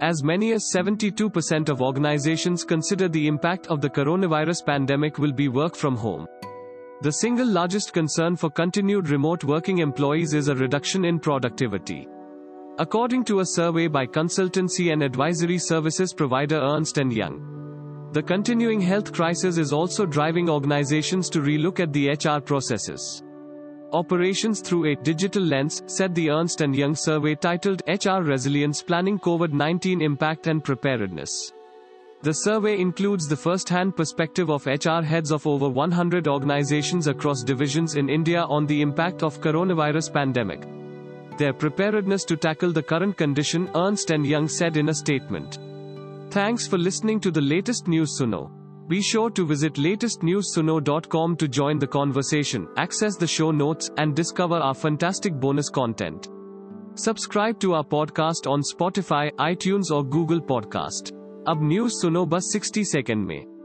As many as 72% of organizations consider the impact of the coronavirus pandemic will be work from home. The single largest concern for continued remote working employees is a reduction in productivity. According to a survey by consultancy and advisory services provider Ernst & Young, the continuing health crisis is also driving organizations to relook at the HR processes. Operations through a digital lens, said the Ernst & Young survey titled HR Resilience Planning COVID-19 Impact and Preparedness. The survey includes the first-hand perspective of HR heads of over 100 organizations across divisions in India on the impact of coronavirus pandemic. Their preparedness to tackle the current condition, Ernst & Young said in a statement. Thanks for listening to the latest news Suno. Be sure to visit latestnewssuno.com to join the conversation, access the show notes, and discover our fantastic bonus content. Subscribe to our podcast on Spotify, iTunes, or Google Podcast. Ab News Suno बस 60 second second